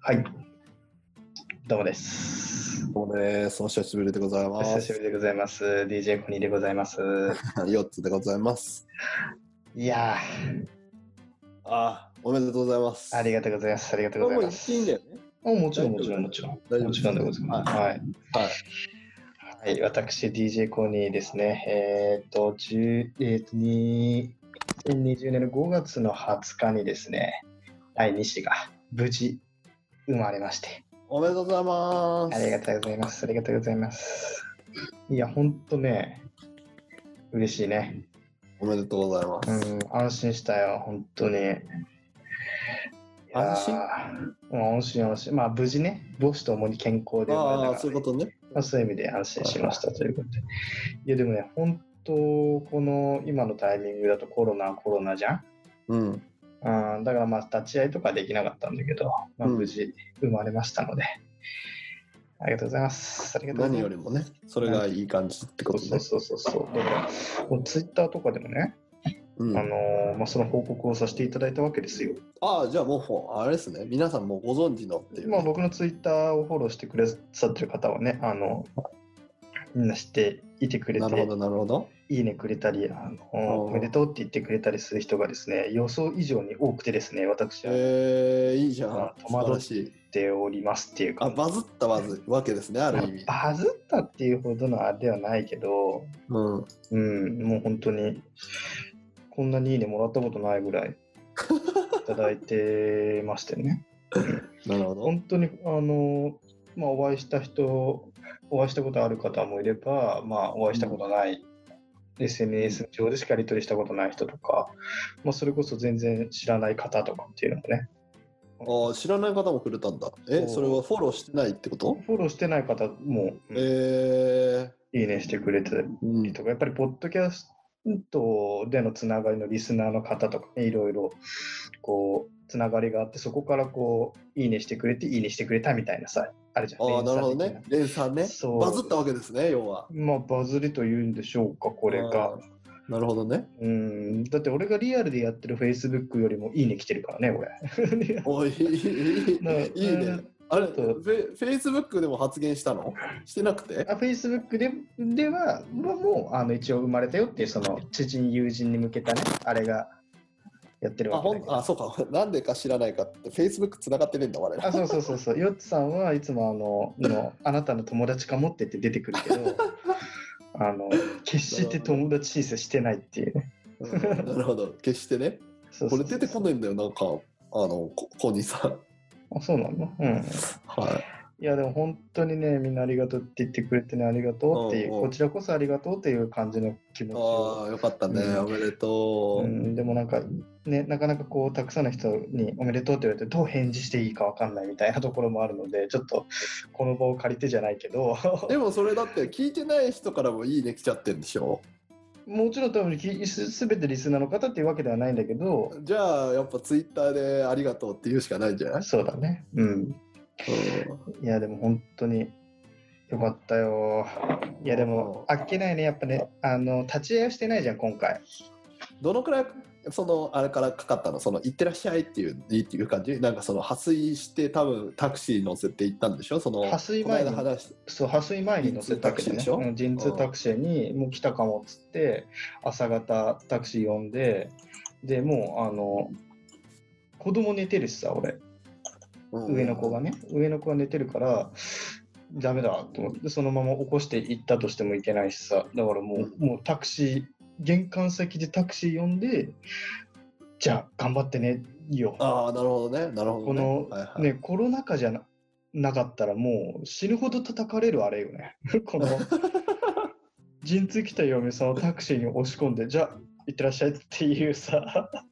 はい。どうもです。どうもです。お久しぶりでございまお久しす。ぶりでございます。DJ コニーでございます。4つでございます。いやあおめでとうございます。ー、ありがとうございます。ありがとうございもうます。言っていいんだよね。おもちろん、もちろん、もちろん。大丈夫もちろんでございます。はい。はい。はい、私、DJ コニーですね。えっ、と、10えーと、に2020年の5月の20日にですね、第2子が無事生まれまして、おめでとうございます。ありがとうございます。ありがとうございます。いや、ほんとね、嬉しいね。おめでとうございます。うん、安心したよ、本当に。安心？うん安心安心。まあ、無事ね、母子ともに健康でああ、そういうことね。まあ、そういう意味で安心しましたということで。いや、でもね、本当、この今のタイミングだとコロナ、コロナじゃん。うん。うん、だからまあ、立ち会いとかできなかったんだけど、まあ、うん無事生まれましたので、ありがとうございます。ありがとうございます。何よりもね、それがいい感じってことね。そうそうそうそう。だから、もうツイッターとかでもね、うんあのーまあ、その報告をさせていただいたわけですよ。ああ、じゃあもう、あれですね。皆さんもうご存知のっていうね。まあ、僕のツイッターをフォローしてくださってる方はね、あの、みんな知っていてくれて、なるほど、なるほど。いいねくれたり、あのうんおめでとうって言ってくれたりする人がですね、予想以上に多くてですね、私はえー、いいじゃんあ。素晴らしい。ておりますっていうあ、か、バズったバズわけですね、ある意味。バズったっていうほどのあれではないけど、うん。うん、もう本当に、こんなにいいねもらったことないぐらいいただいてましてね。なるほど。本当に、あの、まあ、お会いした人、お会いしたことある方もいれば、まあ、お会いしたことない、SNS 上でしかやり取りしたことない人とか、まあ、それこそ全然知らない方とかっていうのもね、ああ、知らない方もくれたんだ。え、それはフォローしてないってこと？フォローしてない方も、うんえいいねしてくれてー、うん。りとか、やっぱり、ポッドキャストでのつながりのリスナーの方とかね、いろいろ、こう、つながりがあって、そこからこう、いいねしてくれて、いいねしてくれたみたいなさ、あるじゃん。ああ、なるほど。ね連鎖ね。そうバズったわけですね、要は。まあ、バズりというんでしょうか、これが。なるほどね。うん、だって俺がリアルでやってる Facebook よりもいいね来てるからね、俺。おい、いいね。あれ、フェフェイスブックでも発言したの？してなくて？あ Facebook ででは、まあもうあの一応生まれたよっていう、その知人、友人に向けたね、あれがやってるあ、わけだけどほんあ、そうか。なんでか知らないかって、フェイスブックつながってねえんだ、我ら。あそうそうそうそう、ヨッツさんはいつもあののあなたの友達かもって言って出てくるけど、あの決して友達申請してないっていうね。うんなるほど。決してね。そうそうそうこれ出てこないんだよ、なんか、あの、こコニーさん。あそうなのうん。はい。いやでも本当にね、みんなありがとうって言ってくれてね、ありがとうっていう、こちらこそありがとうっていう感じの気持ちあを。あ、よかったね。うんおめでとう。うん、でもなんか、ね、なかなかこう、たくさんの人におめでとうって言われて、どう返事していいかわかんないみたいなところもあるので、ちょっとこの場を借りてじゃないけど、でもそれだって聞いてない人からもいいね来ちゃってんでしょ？もちろん多分きすすべてリスナーの方っていうわけではないんだけど、じゃあやっぱツイッターでありがとうって言うしかないんじゃない、そうだね。うん。うんいや、でも本当によかったよ。いや、でも、あっけないね、やっぱね、あの、立ち会いをしてないじゃん、今回。どのくらい？そのあれからかかったの？その行ってらっしゃいっていうっていう感じ？なんかその破水して多分タクシー乗せて行ったんでしょ？その破水前にこの間話しそう、破水前に乗せたけでしょうん陣痛タクシーにもう来たかもっつって、朝方タクシー呼んで、でもう、あの、子供寝てるしさ、俺、うん。上の子がね、上の子が寝てるから、ダメだと思って、そのまま起こして行ったとしてもいけないしさ、だからもう、もうタクシー、玄関先でタクシー呼んで、じゃあ頑張ってね、よ。ああなるほどねなるほどねこの、はいはいね、コロナ禍じゃななかったらもう死ぬほど叩かれるあれよね。この 陣痛来た嫁さんをタクシーに押し込んで、じゃあ行ってらっしゃいっていうさ、うん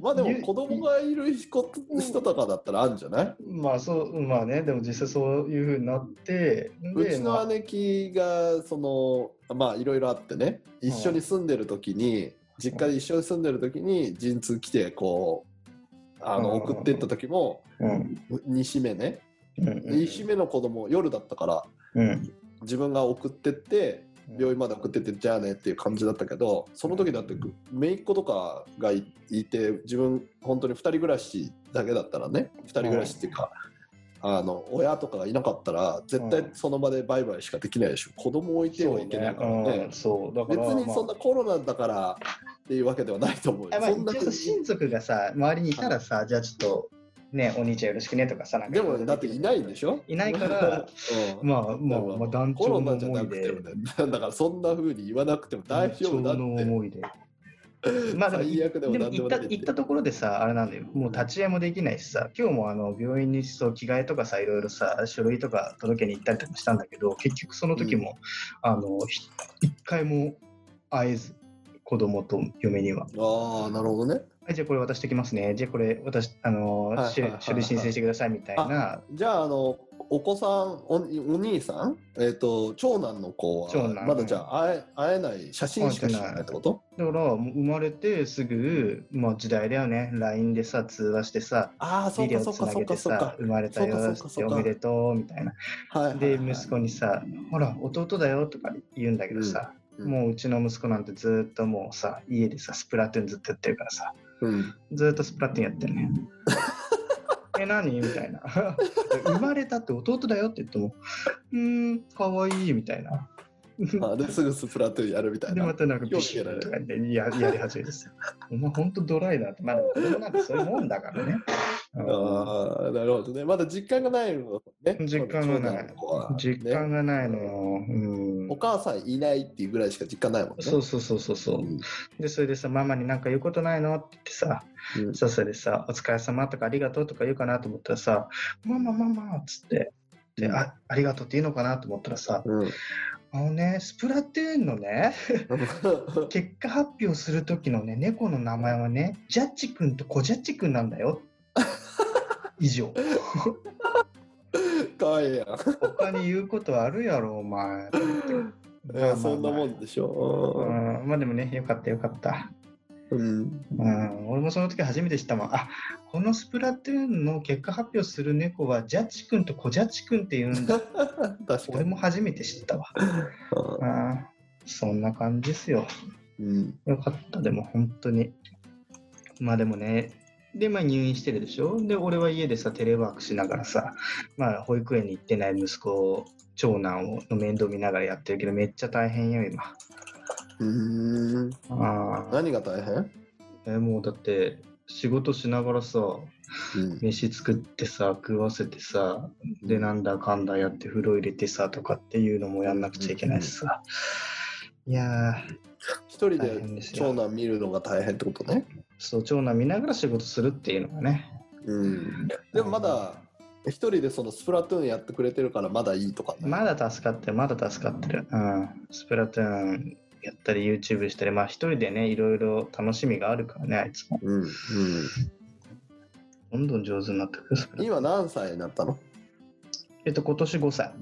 まあでも子供がいる人人とかだったらあるんじゃない？まあそう、まあね、でも実際そういうふうになって、でうちの姉貴がそのまあいろいろあってね一緒に住んでる時に、実家で一緒に住んでる時に陣痛来てこうあのうん。送ってった時もうん、2子目ね。うん。1週目の子供夜だったからうん。自分が送ってってうん病院まで送ってってじゃあねっていう感じだったけどその時だって姪っ子とかがいいて自分本当に2人暮らしだけだったらね2人暮らしっていうか、あの親とかがいなかったら絶対その場でバイバイしかできないでしょ。子供置いてはいけないねからね。うん。そう。だから別にそんなコロナだからっていうわけではないと思うまあ、そんな親族がさ、周りにいたらさ、じゃあちょっと、ね、お兄ちゃんよろしくねとかさ、なんかでもだっていないんでしょ？いないから、うん。まあ、まあ、まあ、団コ長のロナじゃな思いで。だからそんな風に言わなくても大丈夫だ団長のって。思いで。まあでも、行った行ったところでさ、あれなんだよ、もう立ち会いもできないしさ、今日もあの病院にそう着替えとかさ、いろいろさ、書類とか届けに行ったりとかしたんだけど、結局その時も、あのひ一回も会えず、子供と嫁には。ああ、なるほどね。はい、じゃあこれ渡してきますね。じゃあこれ私、あの書類申請してくださいみたいな。じゃあ、あの、お子さん、おお兄さん、えっ、と、長男の子は、長男まだじゃあ会え会えない、写真しか知らないってこと？だから、生まれてすぐ、もう時代だよね。LINE でさ、通話してさ、あビデオつなげてさ、。生まれたよおめでとうみたいな。はい、で、息子にさ、ほら、弟だよとか言うんだけどさ、うんもううちの息子なんてずっともうさ、家でさ、スプラトゥーンずっとやってるからさ、うん。ずっとスプラトゥーンやってるね。え、何？みたいな。生まれたって弟だよって言っても、うーん、かわいいみたいな。あですぐスプラトゥーンやるみたいで、な。またなんかビシッとか言ってや やり始めるですよ。お前ほんとドライだって。まあ、子供なんてそういうもんだからね。う んああ、なるほどね。まだ実感がないのね。実感がない実感がないのよ。うんお母さんいないっていうぐらいしか実感ないもんね。そうそうそうそうそう。うんで、それでさ、ママになんか言うことないの？って言ってさ、うんさ、それでさ、お疲れ様とかありがとうとか言うかなと思ったらさ、ママママっつって、で、あありがとうって言うのかなと思ったらさ、うんあのね、スプラトゥーンのね、結果発表する時のね、猫の名前はね、ジャッジ君とコジャッジ君なんだよ。以上。かわいいやん。他に言うことあるやろ、お前。いやそんなもんでしうょ。ん、まあでもね、よかったよかった。うん。うん、俺もその時初めて知ったもん。あこのスプラトゥーンの結果発表する猫はジャッジ君とコジャッジ君って言うんだ。俺に。も初めて知ったわ。あそんな感じですよ。うん。よかった、でも本当に。まあでもね、で、まあ入院してるでしょ？で、俺は家でさ、テレワークしながらさ、まあ保育園に行ってない息子、長男をの面倒見ながらやってるけど、めっちゃ大変よ、今。うん。ああ、何が大変？えもうだって、仕事しながらさ、うん。飯作ってさ、食わせてさ、で、なんだかんだやって風呂入れてさとかっていうのもやんなくちゃいけないしさ。いやー、一人で長男見るのが大変ってことね。そう、長男見ながら仕事するっていうのがね。うん。でもまだ、一人でそのスプラトゥーンやってくれてるからまだいいとかね。まだ助かってる、まだ助かってる。うん。スプラトゥーンやったり、YouTube したり、まあ一人でね、いろいろ楽しみがあるからね、あいつも。うん。うん。どんどん上手になってくる。今何歳になったの？えっと、今年5歳。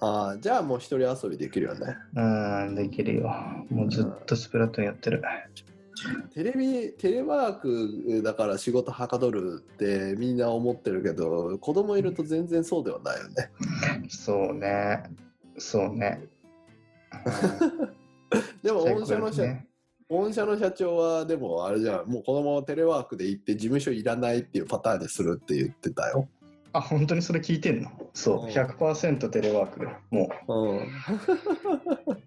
ああ、じゃあもう一人遊びできるよね。うん、できるよ。もうずっとスプラトゥーンやってる。テレビ、テレワークだから仕事はかどるってみんな思ってるけど、子供いると全然そうではないよね。そうね。そうね。でもうん御社の社、ね御社の社長はでもあれじゃん、もうこのままテレワークで行って事務所いらないっていうパターンにするって言ってたよ。あ、本当にそれ聞いてんの？そうう、ん100%テレワークだよ。もうん。う、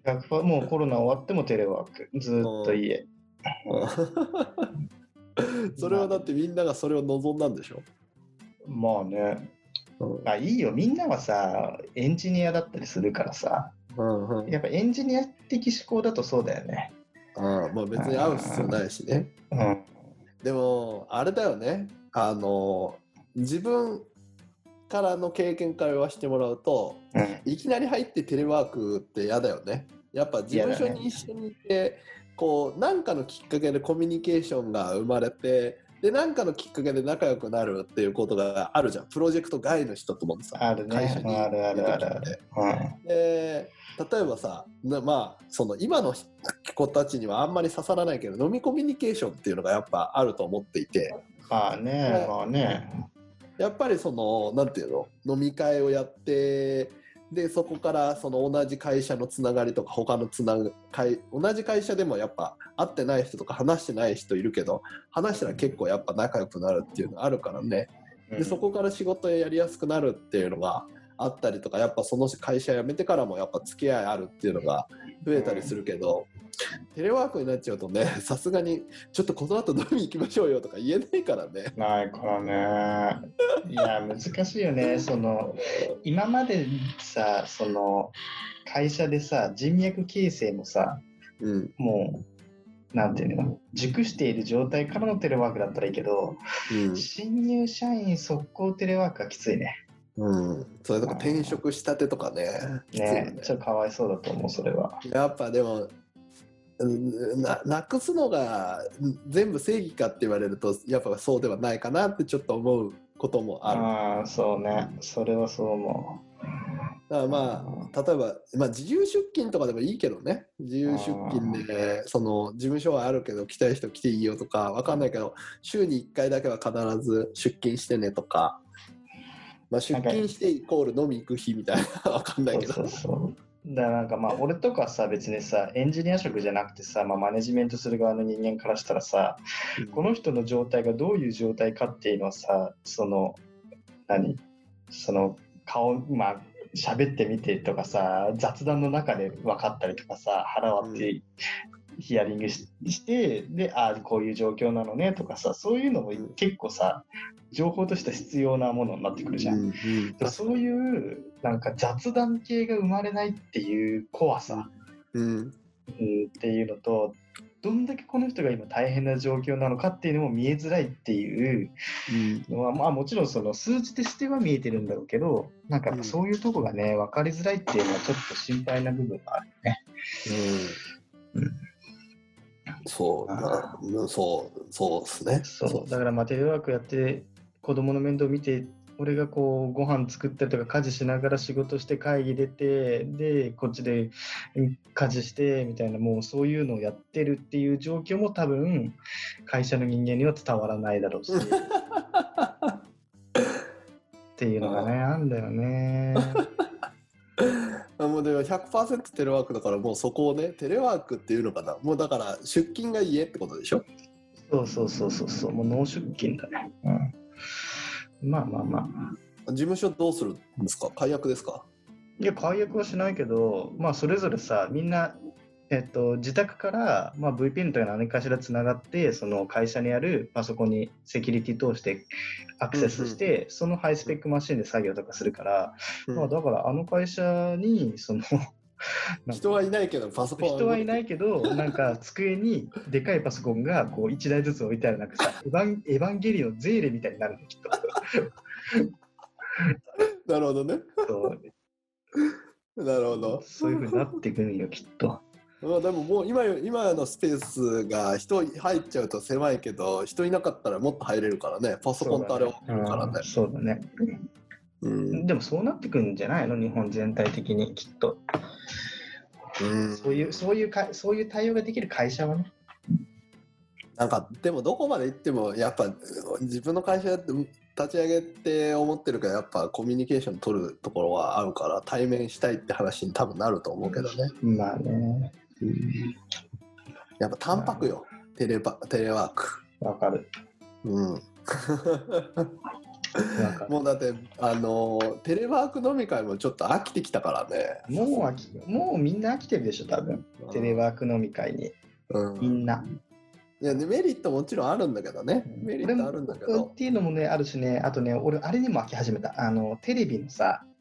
100%もうコロナ終わってもテレワーク。ずーっと家。それはだってみんながそれを望んだんでしょ？まあね。うんあ、いいよ。みんなはさ、エンジニアだったりするからさ、うんうんやっぱエンジニア的思考だとそうだよね。ああまあ別に会う必要ないしね。うん。でもあれだよねあの自分からの経験から言わせてもらうとうんいきなり入ってテレワークって嫌だよね。やっぱ事務所に一緒にいて、こう何かのきっかけでコミュニケーションが生まれてで何かのきっかけで仲良くなるっていうことがあるじゃんプロジェクト外の人ともさあるね会社にあるあるあるあるうんで例えばさなまあその今の子たちにはあんまり刺さらないけど飲みコミュニケーションっていうのがやっぱあると思っていて。まあね、まあね。やっぱりそのなんていうの？飲み会をやってでそこからその同じ会社のつながりとか他のつなが会同じ会社でもやっぱ会ってない人とか話してない人いるけど話したら結構やっぱ仲良くなるっていうのあるからね。でそこから仕事やりやすくなるっていうのがあったりとかやっぱその会社辞めてからもやっぱ付き合いあるっていうのが増えたりするけど、テレワークになっちゃうとね さすがにちょっとこの後飲みに行きましょうよとか言えないからね。ないからね。いや、難しいよね。その、今までさ、その、会社でさ、人脈形成もさ、うんもう、なんていうの、熟している状態からのテレワークだったらいいけど、うん新入社員速攻テレワークはきついね。うん、それとか転職したてとかねきついよね。ちょっとかわいそうだと思う、それは。やっぱでもうんななくすのがうん全部正義かって言われるとやっぱそうではないかなってちょっと思うこともある。ああ、そうね。それはそう思だからまあ例えば、まあ、自由出勤とかでもいいけどね。自由出勤でその事務所はあるけど来たい人来ていいよとかわかんないけど週に1回だけは必ず出勤してねとか、まあ、出勤してイコール飲み行く日みたいなわかんう。ないけどそうそう。だからなんかまあ俺とかさ別にさエンジニア職じゃなくてさ、まあ、マネジメントする側の人間からしたらさこの人の状態がどういう状態かっていうのはさその何？その顔まあ喋ってみてとかさ雑談の中で分かったりとかさ腹割ってヒアリングししてでああこういう状況なのねとかさそういうのも結構さ情報として必要なものになってくるじゃん。うんうん。そういうなんか雑談系が生まれないっていう怖さ、うん。うん、っていうのとどんだけこの人が今大変な状況なのかっていうのも見えづらいっていうのは、まあ、もちろんその数字としては見えてるんだろうけどなんかそういうとこがね分かりづらいっていうのはちょっと心配な部分があるね。うんだうんそうそうですね。そうだからまあテレワークやって子供の面倒見て俺がこうご飯作ったりとか家事しながら仕事して会議出てでこっちでうん家事してみたいなもうそういうのをやってるっていう状況も多分会社の人間には伝わらないだろうし っていうのがねあんだよね。あもうでも100%テレワークだからもうそこをねテレワークっていうのかな。もうだから出勤が家ってことでしょ？そうそうそうそうそう。もう脳出勤だね。うん、まあまあまあ。事務所どうするんですか？解約ですか？いや、解約はしないけど、まあ、それぞれさ、みんな、えっと、自宅から、まあ、VPN とか何かしらつながって、その会社にあるパソコンにセキュリティ通してアクセスして、そのハイスペックマシンで作業とかするから、うん。まあ、だからあの会社に、その、人はいないけどパソコンは人はいないいけど、なんか机にでかいパソコンがこう1台ずつ置いてある、なんかさ、エヴァンエヴァンゲリオンゼーレみたいになるの、きっと。なるほどね。なるほど。そういうふうになってくるんよ、きっと。まあでももう今よ今のスペースが人入っちゃうと狭いけど人いなかったらもっと入れるからねパソコンとあれ置けるからねそうだね。うんでもそうなってくんじゃないの？日本全体的にきっと。うんそういう、そういうか、そういう対応ができる会社はね。なんかでもどこまで行ってもやっぱ自分の会社立ち上げて思ってるからやっぱコミュニケーション取るところはあるから対面したいって話に多分なると思うけどね、まあね。やっぱ淡白よテレバテレワークわかる。うん。もうだってあのテレワーク飲み会もちょっと飽きてきたからねもう飽き、もうみんな飽きてるでしょ、多分。テレワーク飲み会に。うんみんな。いやでメリットもちろんあるんだけどねメリットあるんだけどっ、ていうのもね、あるしね、あとね、俺、あれにも飽き始めた。あの、テレビのさ、うん、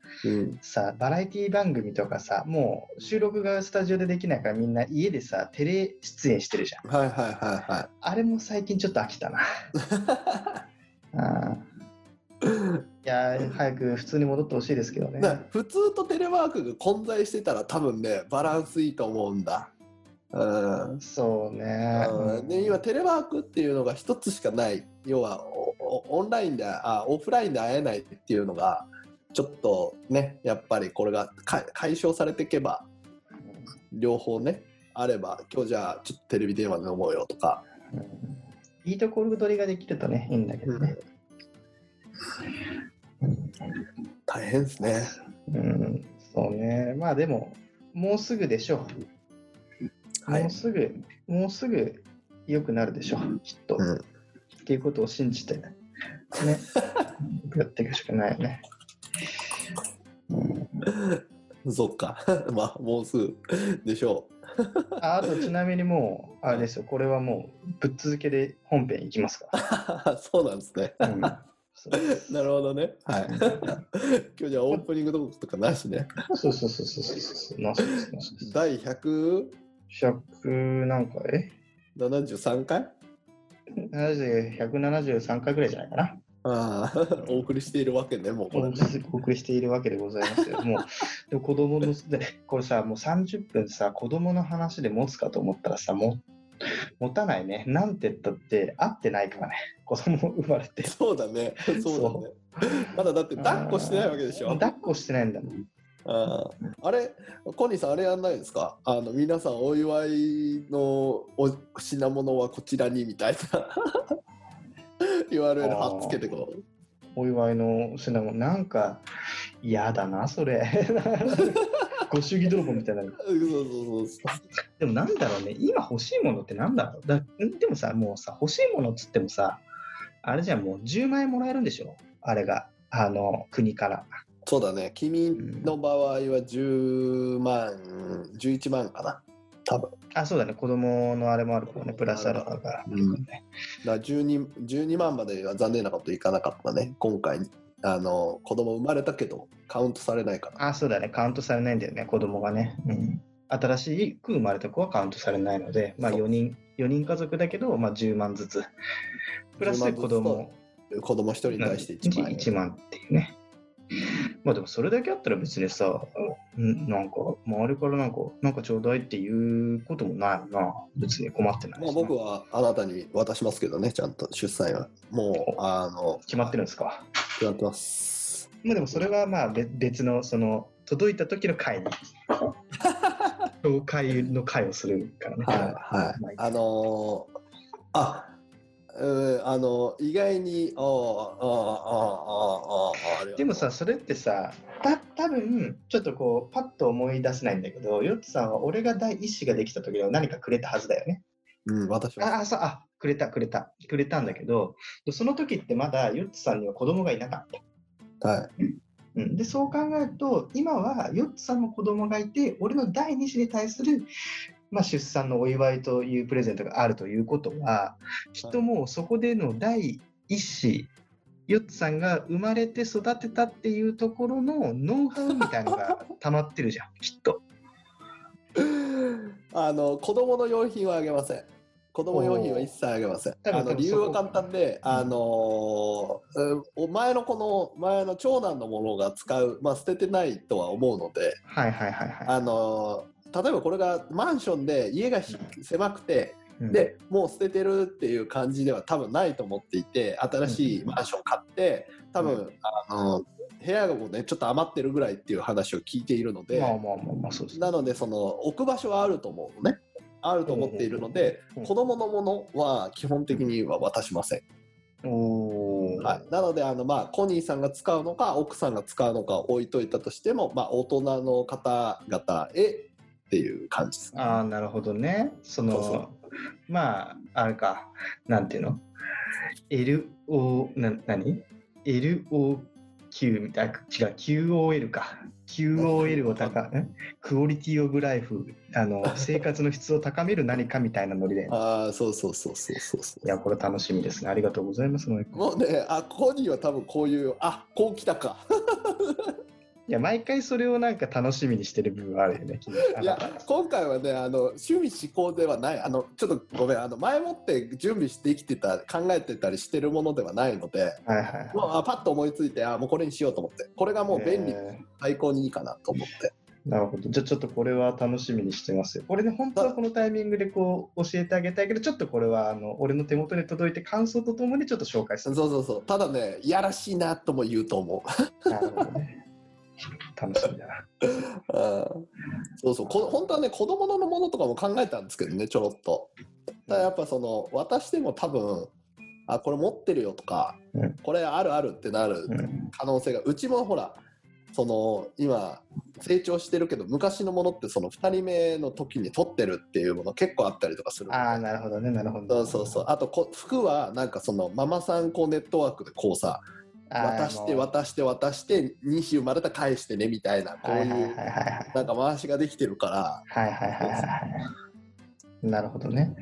さ、バラエティ番組とかさ、もう収録がスタジオでできないからみんな家でさ、テレ出演してるじゃん。はいはいはいはいあれも最近ちょっと飽きたな。あ ーいやー、早く普通に戻ってほしいですけどね。普通とテレワークが混在してたら多分ねバランスいいと思うんだ。うんそうね。うんで今テレワークっていうのが一つしかない要はオンラインであオフラインで会えないっていうのがちょっとねやっぱりこれがか解消されていけば両方ねあれば今日じゃあちょっとテレビ電話で飲もうよとか、うんいいところ取りができるとね、いいんだけどね。大変ですね。うん、そうね。まあでも、もうすぐでしょう。はいもうすぐ、もうすぐ良くなるでしょう、きっと。うんっていうことを信じて、ね、やっていくしかないよね。そっか。まあ、もうすぐでしょああと、ちなみにもう、あれですよ、これはもう、ぶっ続けで本編いきますかう。そうなんですね。ら。うんなるほどね。はい。今日じゃあオープニングトークとかなしね。そうそうそうそうそうそう。なしなし第173 100何回？回70 173回ぐらいじゃないかな。ああ、お送りしているわけね、もうこれ。お送りしているわけでございますよ。もう、でも子供の、でこれさ、もう30分さ、子供の話で持つかと思ったらさ、も持たないね。なんて言ったって、合ってないからね。子供生まれて。そうだね。そうだね。まだだって抱っこしてないわけでしょ？抱っこしてないんだもん。あーあれ、コニーさん、あれやんないですか？あの皆さん、お祝いのお品物はこちらにみたいな URL 貼っつけてこう。お祝いの品物、なんか嫌だな、それ。ご祝儀泥棒みたいな。でもなんだろうね、今欲しいものってなんだろうだんでもさ、もうさ、欲しいものっつってもさ、あれじゃん、もう10万円もらえるんでしょ？あれが、あの、国から。そうだね。君の場合は10万、11万かな。多分。あ、そうだね、子供のあれもあるからね、プラスアルファが。うんだから12 12万までは残念なこといかなかったね。今回、あの、子供生まれたけど、カウントされないから。あ、そうだね、カウントされないんだよね、子供がね。うん、新しく生まれた子はカウントされないので、まあそう4人、4人家族だけど、まあ10万ずつ。プラス10万ずつと子供子供1人に対して1万円。1万っていうね。まあでもそれだけあったら別にさ、んなんか周りからなんか、なんかちょうだいっていうこともないな。別に困ってないしなまあ、僕はあなたに渡しますけどね、ちゃんと出産は。もう、あの、決まってるんですか？決まってます。まあでもそれはまあべ別の、その、届いた時の会に、紹介の会をするからね。はい、はいま。あのーあ、うん、あの、意外に、ああ、ああ、ああ、でもさ、それってさ、た多分ちょっとこう、パッと思い出せないんだけど、ヨッツさんは俺が第一子ができた時は何かくれたはずだよね。うん、私は。ああ、そう、あ、くれた、くれた、くれたんだけど、その時ってまだヨッツさんには子供がいなかった。はい。うん、で、そう考えると、今はヨッツさんの子供がいて、俺の第二子に対する、まあ、出産のお祝いというプレゼントがあるということは、きっともうそこでの第一子、ヨッツさんが生まれて育てたっていうところのノウハウみたいなのが溜まってるじゃん、きっと。あの、子供の用品はあげません。子供用品は一切あげません。あの理由は簡単で、あのーうん前の子の前の長男のものが使う、まあ、捨ててないとは思うので、はいはいはいはい。あのー例えばこれがマンションで家がひ狭くて、うん、でもう捨ててるっていう感じでは多分ないと思っていて新しいマンション買って多分、うあの部屋がねちょっと余ってるぐらいっていう話を聞いているので。なのでその置く場所はあると思うのねあると思っているので、うん子供のものは基本的には渡しません、はい、なのであの、まあ、コニーさんが使うのか奥さんが使うのか置いといたとしても、まあ、大人の方々へっていう感じですねああ、なるほどね。その、まあ、あれか、なんていうの ?LO、な、何 ?LOQ みたいな、違う、QOL か。QOL を高め、クオリティオブライフ、あの、生活の質を高める何かみたいなノリで。ああそうそうそうそうそうそういや、これ楽しみですね。ありがとうございます。もうね、あ、コニーは多分こういう、あ、こう来たか。いや、毎回それをなんか楽しみにしてる部分はあるよね。君いや、今回はね、あの、趣味思考ではない、あの、ちょっとごめん、あの、前もって準備してきてた、考えてたりしてるものではないので、はいはいもうあパッと思いついて、あ、もうこれにしようと思って、これがもう便利、え最高にいいかなと思って。ーなるほど。じゃあちょっとこれは楽しみにしてますよ。これね、本当はこのタイミングでこう教えてあげたいけど、ちょっとこれはあの俺の手元に届いて感想とともにちょっと紹介する。そうそうそう。ただね、いやらしいなとも言うと思う。なるほどね。楽しみだな。うん。そうそう。こ本当はね子供のものとかも考えたんですけどねちょろっと。ただやっぱその渡しても多分あこれ持ってるよとか、うん。これあるあるってなるうん。可能性がうちもほらその今成長してるけど昔のものってその2人目の時に取ってるっていうもの結構あったりとかするああ、なるほどね、なるほそど。うそうそう。あとこ服はなんかそのママさんこうネットワークでこうさ渡して渡して渡して2子生まれたら返してねみたいなこうはいう。なんか回しができてるからはいはいはいはいはい。なるほどね。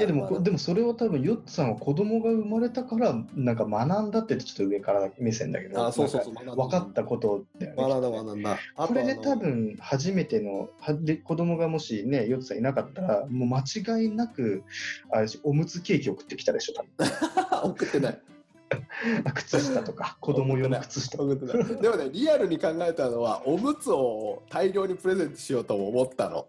ででも、まあでもそれは多分、ヨッツさんは子供が生まれたから、なんか学んだってちょっと上から目線だけど、あそうそうそう分かったことだよね。学んだ学んだあこれで多分初めてのはで子供がもしねヨッツさんいなかったらもう間違いなくあれしおむつケーキ送ってきたでしょ多分 送ってないあ 靴下とか 子供用の靴下。でもねリアルに考えたのはおむつを大量にプレゼントしようとも思ったの。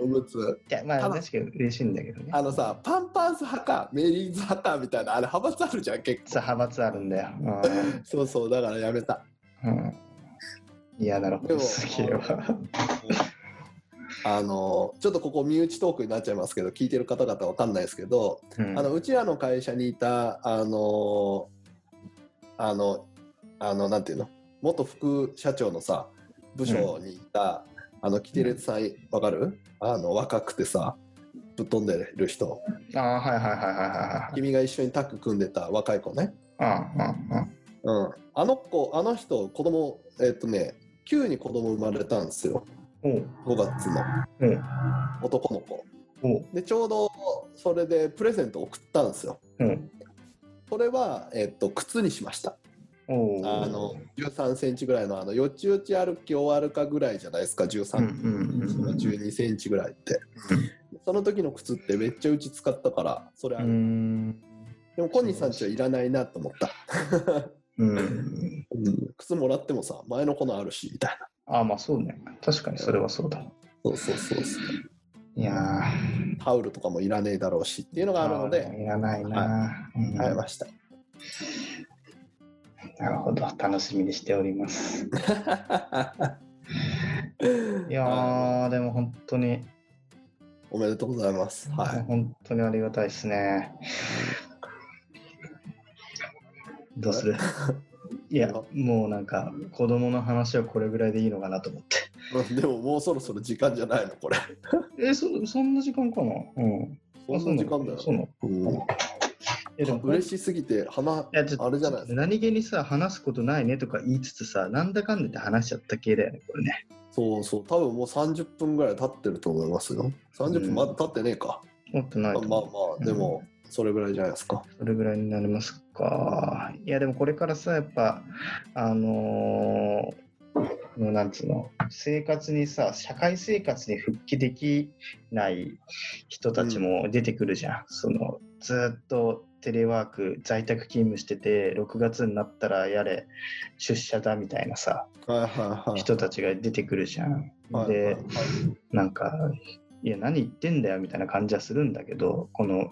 おむつ。いやまあ確かに嬉しいんだけどね。あのさパンパンス派かメリーズ派かみたいなあれ派閥あるじゃん結さ構派閥あるんだよ、そうそうだからやめた。うん。うん、いやなるほでもどすげえわ あのちょっとここ身内トークになっちゃいますけど聞いてる方々わかんないですけど、うん。あのうちらの会社にいたあのあのあのなんていうの？元副社長のさ部署にいた、あのキテレツさんわかる？あの若くてさぶっ飛んでる人。あーはいはいはいはいはいはい君が一緒にタッグ組んでた若い子ね、ああうん、あの子あの人子供えっとね9に子供生まれたんですよ5月の。男の子。でちょうどそれでプレゼント送ったんですよ。おうそれは、えっと、靴にしました。あの13センチぐらいのあのよちよち歩き終わるかぐらいじゃないですか13、うんうんうんうん。12センチぐらいって、その時の靴ってめっちゃうち使ったからそれあうる、ん。でもコニーさんちはいらないなと思った、うん。うん。靴もらってもさ前の子のあるしみたいなああまあそうね。確かにそれはそうだ。そうそうそうそう。いやタオルとかもいらねえだろうしっていうのーがあるのでいらないな、うん。買いました、なるほど。楽しみにしております。いやーでも本当に。おめでとうございます。はい。本当にありがたいですね。どうする？いや、もうなんか、子供の話はこれぐらいでいいのかなと思って。う んでももうそろそろ時間じゃないのこれ。え、そそんな時間かな？うん。そんな時間だよ。そうなえ、でも、嬉しすぎてあれじゃない何気にさ、話すことないねとか言いつつさ、なんだかんだで話しちゃった系だよね、これね。そうそう。多分もう30分ぐらい経ってると思いますよ。30分まだ経ってねえか、もっとないまあ。まあでもそれぐらいじゃないですか、それぐらいになりますか。いや、でもこれからさ、やっぱ、あのーのなんつうの、生活にさ、社会生活に復帰できない人たちも出てくるじゃん。その、ずっとテレワーク、在宅勤務してて、6月になったらやれ、出社だみたいなさ、はいはいはい人たちが出てくるじゃん。ではいはいはい、なんか、いや、何言ってんだよみたいな感じはするんだけど、この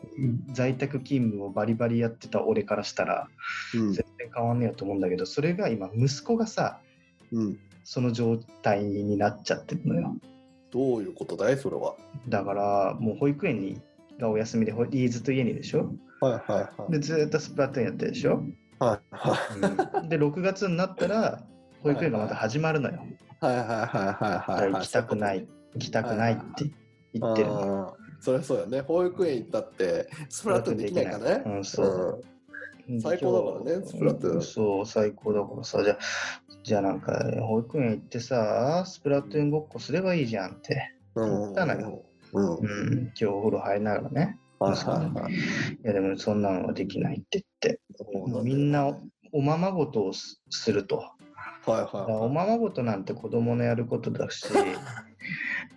在宅勤務をバリバリやってた俺からしたら、うん。全然変わんねえよと思うんだけど、それが今、息子がさ、うん、その状態になっちゃってるのよ。どういうことだいそれは。だから、もう保育園にがお休みで、ほいずっと家にでしょ？はいはいはい。で、ずっとスプラトゥーンやってるでしょ、はいはい。で、6月になったら、保育園がまた始まるのよ。はいはいはいはいはいはい。行きたくない、行きたくないって。言ってる。のよ。あー。そりゃそうやね。保育園行ったってスプラトゥーンできないからね。うん、そう。最高だからねスプラトゥーン。そう、最高だからさ、じゃあ、じゃあなんか、保育園行ってさ、スプラトゥーンごっこすればいいじゃんって。うん言ったのよ。うん。うん、今日お風呂入りながらね。はいはいはい。いや、でもそんなのはできないって言って、みんなおおままごとをすすると。はいだからはいおままごとなんて子供のやることだし、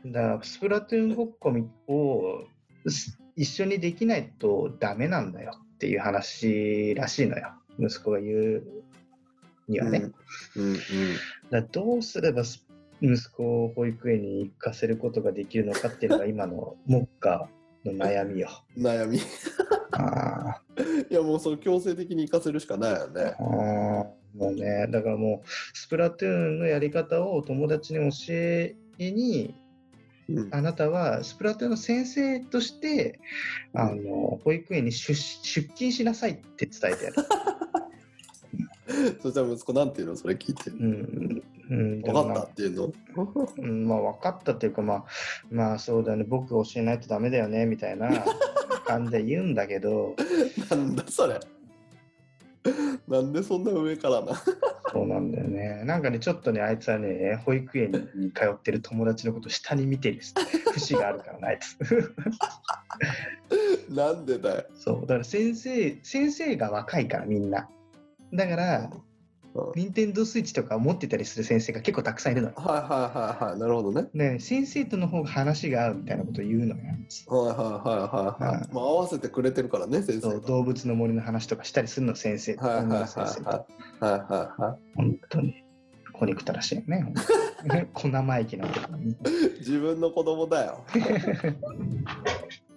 だからスプラトゥーンごっこみをす一緒にできないとダメなんだよっていう話らしいのよ。息子が言うにはね。だかうんうんらどうすればス息子を保育園に行かせることができるのかっていうのが今の目下の悩みよ。うん悩みいあやもうそれ強制的に行かせるしかないよねもうね、だからもうスプラトゥーンのやり方を友達に教えにうんあなたはスプラトゥーンの先生としてあの保育園に出出勤しなさいって伝えてやる。そしたら息子なんていうのそれ聞いて。うんうん、分かったっていうの？うん、まあ分かったっていうかまあまあそうだね僕が教えないとダメだよねみたいな 感じで言うんだけどなんだそれ。なんでそんな上からな。そうなんだよね。なんかねちょっとねあいつはね保育園に通ってる友達のこと下に見てる節があるからなあいつなんでだよ。そうだから先生先生が若いからみんな。だからうん任天堂スイッチとか持ってたりする先生が結構たくさんいるのよはいはいはいはい。なるほどね。ね先生との方が話が合うみたいなことを言うのよはいはいはいはいはい。うんまあ合わせてくれてるからね、先生動物の森の話とかしたりするの先生はいはいはいはい。はいはいは本当に子憎たらしいよね。小生意気な男に。いい。自分の子供だよ。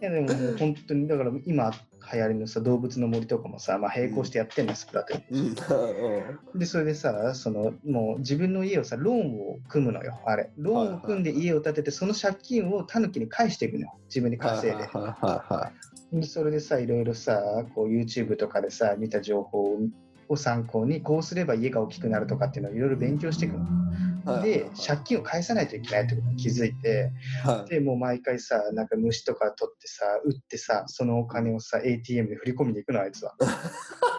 やでももう本当にだから今流行りのさ動物の森とかもさ、まあ、並行してやってんのスプラトゥーン。うん。でそれでさそのもう自分の家をさローンを組むのよあれローンを組んで家を建ててその借金をタヌキに返していくのよ自分に稼いで。でそれでさいろいろさこう YouTube とかでさ見た情報を参考にこうすれば家が大きくなるとかっていうのをいろいろ勉強していくの。で借金を返さないといけないってことに気づいてはい。でもう毎回さなんか虫とか取ってさ打ってさそのお金をさ ATM で振り込みに行くのあいつは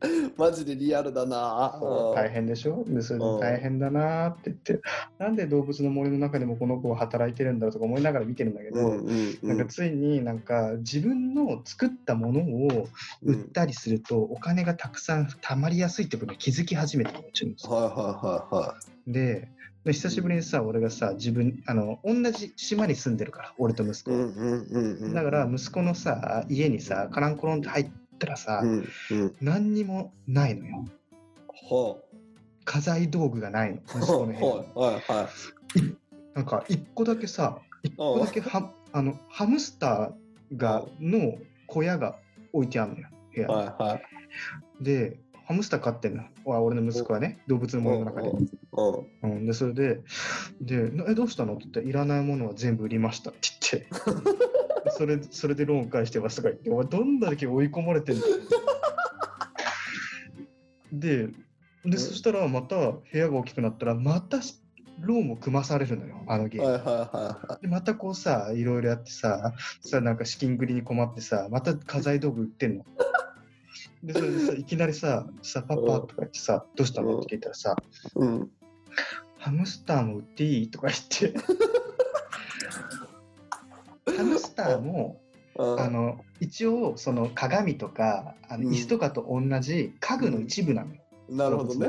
マジでリアルだな。大変でしょ？でそれでうん大変だなーって言って。なんで動物の森の中でもこの子は働いてるんだろうとか思いながら見てるんだけど、うんうんうん。なんかついになんか自分の作ったものを売ったりするとお金がたくさん貯まりやすいってことに気づき始めたのうちの息子はいはいはいはい。でで久しぶりにさ俺がさ自分あの同じ島に住んでるから俺と息子、うんうんうんうん。だから息子のさ家にさカランコロンって入ったらさ、うんうん。何にもないのよ。は家財道具がないのあ。息子の部屋に。はいはいはい。なんか一個だけさ一個だけはあのハムスターがの小屋が置いてあるのよ部屋に、はいはい。でハムスター飼ってんの。わ俺の息子はね動物の森の中で、うんうん、でそれででなえどうしたの？って言ったらいらないものは全部売りましたって言って それそれでローン返してますとか言ってお前どんだけ追い込まれてんだよ ででそしたらまた部屋が大きくなったらまたローンを組まされるのよあのゲーム、はいはいはでまたこうさいろいろやってささなんか資金繰りに困ってさまた家財道具売ってんの。でそれでさいきなりさ「さパパ」とか言ってさ「どうしたの?」って聞いたらさい。うん。「ハムスターも売っていい?」とか言ってハムスターもああの一応その鏡とかあのうん椅子とかと同じ家具の一部なのよ、なるほどね。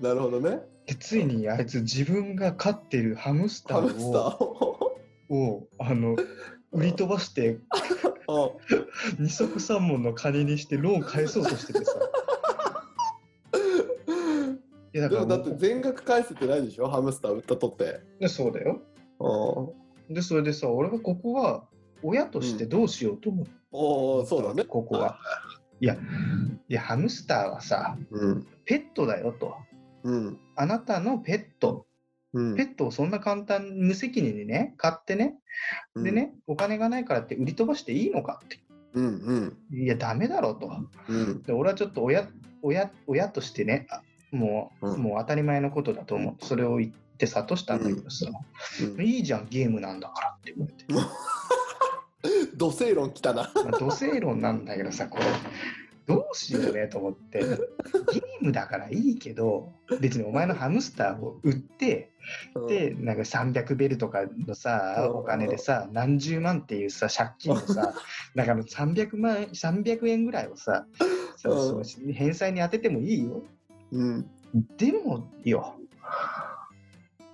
なるほどね。でついにあいつ自分が飼ってるハムスターをを。をあの売り飛ばしてあ 二足三門の金にしてローン返そうとしててさ。いやだからでもだって全額返せてないでしょ？ハムスター売ったとって。でそうだよ。うんでそれでさ俺がここは親としてどうしようと思って、おおそうだね。ここは。いやいやハムスターはさうん。ペットだよと。うん。あなたのペット。うん。ペットをそんな簡単無責任にね買ってねでね、お金がないからって売り飛ばしていいのかって。うんうん。いやダメだろうと。うん。で俺はちょっと親親親としてねあもう,、うんもう当たり前のことだと思ってそれを言って諭したんだけどさ、うん。いいじゃんゲームなんだからって言われて、土星論来たな。まあ、土星論なんだけどさこれ。どうしようねと思って。ゲームだからいいけど別にお前のハムスターを売ってでなんか300ベルとかのさうん。お金でさ何十万っていうさ借金をさ なんかあの300万300円ぐらいをさそうそう返済に当ててもいいよ。うん。でもよ、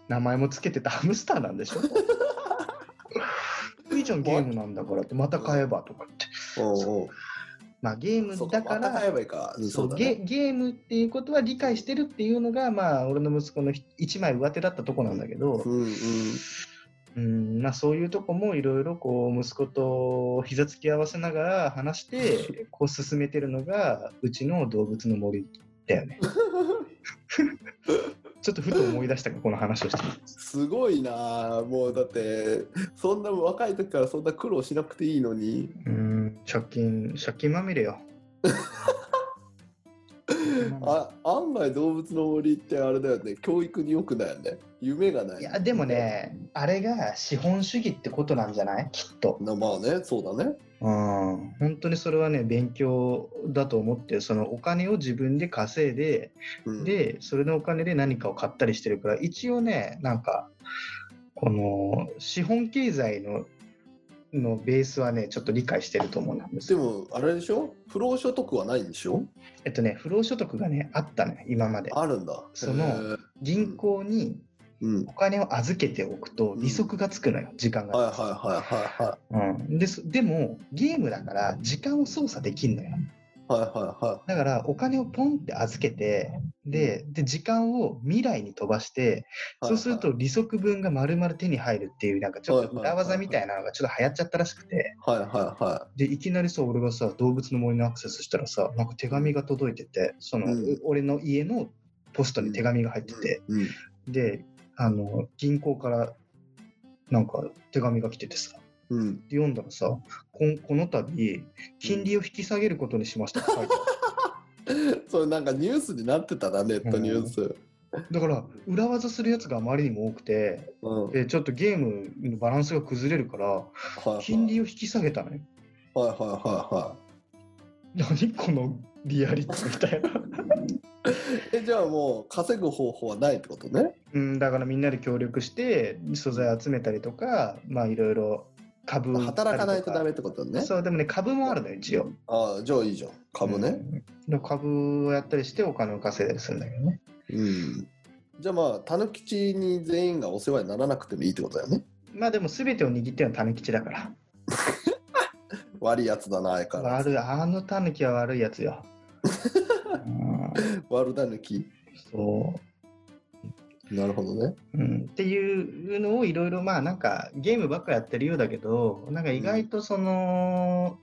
名前もつけてた ハムスターなんでしょ？いいじゃん、ゲームなんだからって、また買えばとかって。おお。まあゲームだから、ばいいか。うんそそうゲね。ゲームっていうことは理解してるっていうのが、まあ俺の息子のひ一枚上手だったとこなんだけど、うんうん。うん、まあそういうとこもいろいろこう息子と膝つき合わせながら話して、こう進めてるのが、うちの動物の森だよね。ちょっとふと思い出したからこの話をしてます。すごいなあもうだってそんな若い時からそんな苦労しなくていいのにうん、借金、借金まみれよ。あ案外動物の森ってあれだよね。教育に良くないよね。夢がない。いや、でもね、あれが資本主義ってことなんじゃない？きっと。なまあね。そうだね。うん、本当にそれはね、勉強だと思って、そのお金を自分で稼いで、うん。で、それのお金で何かを買ったりしてるから、一応ね、なんか、この資本経済ののベースはね、ちょっと理解してると思うんです。でよ。もあれでしょ？不労所得はないんでしょ？えっとね、不労所得がね、あったね、今まで。あるんだ。その銀行にうん。お金を預けておくと利息がつくのよ、時間が。はいはいはいはいはい。うん、でそでも、ゲームだから時間を操作できるのよ。はいはいはだから、お金をポンって預けて、で、で時間を未来に飛ばして、いそうすると利息分が丸々手に入るっていう、なんかちょっと裏技みたいなのがちょっと流行っちゃったらしくて、はいはいはで、いきなりさ、俺がさ、動物の森にアクセスしたらさ、なんか手紙が届いてて、その、うん。俺の家のポストに手紙が入ってて、いうん。で、あの、銀行からなんか手紙が来ててさ、うん。で読んだらさ、こんこの度、金利を引き下げることにしましたって書いてある。それなんかニュースになってたなネットニュース。だから、裏技するやつがあまりにも多くて、うん。でちょっとゲームのバランスが崩れるから、はいはい。金利を引き下げたのよ。はいはいはいは何このリアリティみたいな。い えじゃあもう稼ぐ方法はないってことね。うん、だからみんなで協力して素材集めたりとか、まあいろいろ株働かないとダメっかてことねそう、でもね、株もあるのよ、一応。ああじゃあいいじゃん株ねうん。で株をやったりしてお金を稼いだりするんだけどね。うん、じゃあまあたぬきちに全員がお世話にならなくてもいいってことだよねまあでも全てを握ってるのはタヌキチだから。悪いやつだな相変わらず悪い、あのタヌキは悪いやつよ。う ん悪だぬきそう。なるほどね。うん、っていうのをいろいろまあなんかゲームばっかやってるようだけどなんか意外とその、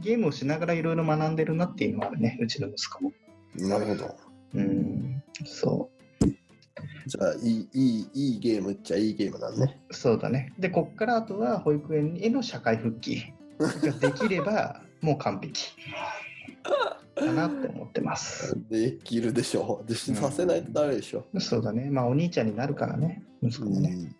ゲームをしながらいろいろ学んでるなっていうのはあるねうちの息子も。なるほど。うん、そじゃあいいいいいいゲームっちゃいいゲームだね。うそうだね。でこっからあとは保育園への社会復帰ができればもう完璧かなって思ってます。できるでしょう。でさせないとダメでしょ、そうだね。まあお兄ちゃんになるからね。息子もね。うん。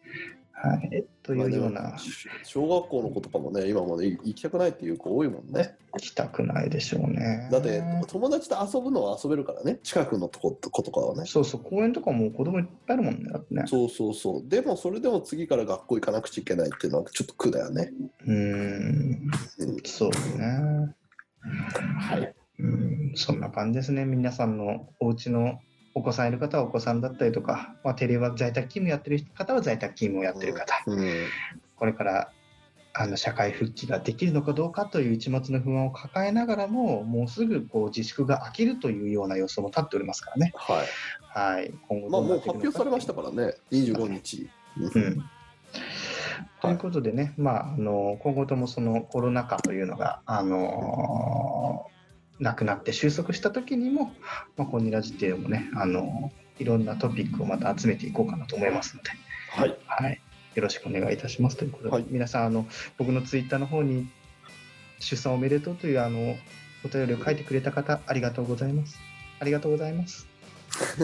はい、というような。小学校の子とかもね今もね行きたくないっていう子多いもんね。行きたくないでしょうね。だって友達と遊ぶのは遊べるからね。近くのとことことかはね。そうそう、公園とかも子供いっぱいあるもんね。だってね。そうそうそう。でもそれでも次から学校行かなくちゃいけないっていうのはちょっと苦だよね。うーん、うん。そうね。はいうん、そんな感じですね。皆さんのお家のお子さんいる方はお子さんだったりとか、まあ、テレワーク在宅勤務やってる方は在宅勤務をやってる方、うん。これからあの社会復帰ができるのかどうかという一末の不安を抱えながらも、もうすぐこう自粛が明けるというような予想も立っておりますからね。はい。はい。今後まあもう発表されましたからね。25日。うん。ということでね、まあ、あの今後ともそのコロナ禍というのが、あのなくなって収束した時にも、まあ、コニラジっていうのもね、あのいろんなトピックをまた集めていこうかなと思いますので、はい。はい、よろしくお願いいたしますということで、はい。皆さんあの、僕のツイッターの方に出産おめでとうというあのお便りを書いてくれた方、ありがとうございます。ありがとうございます。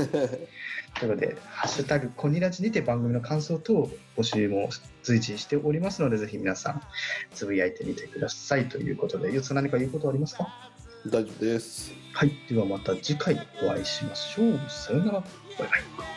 ということで、ハッシュタグコニラジにて番組の感想等募集も随時しておりますので、ぜひ皆さんつぶやいてみてくださいということで、ゆうつ何か言うことはありますか？大丈夫ですはい、ではまた次回お会いしましょう。さようなら。バイバイ。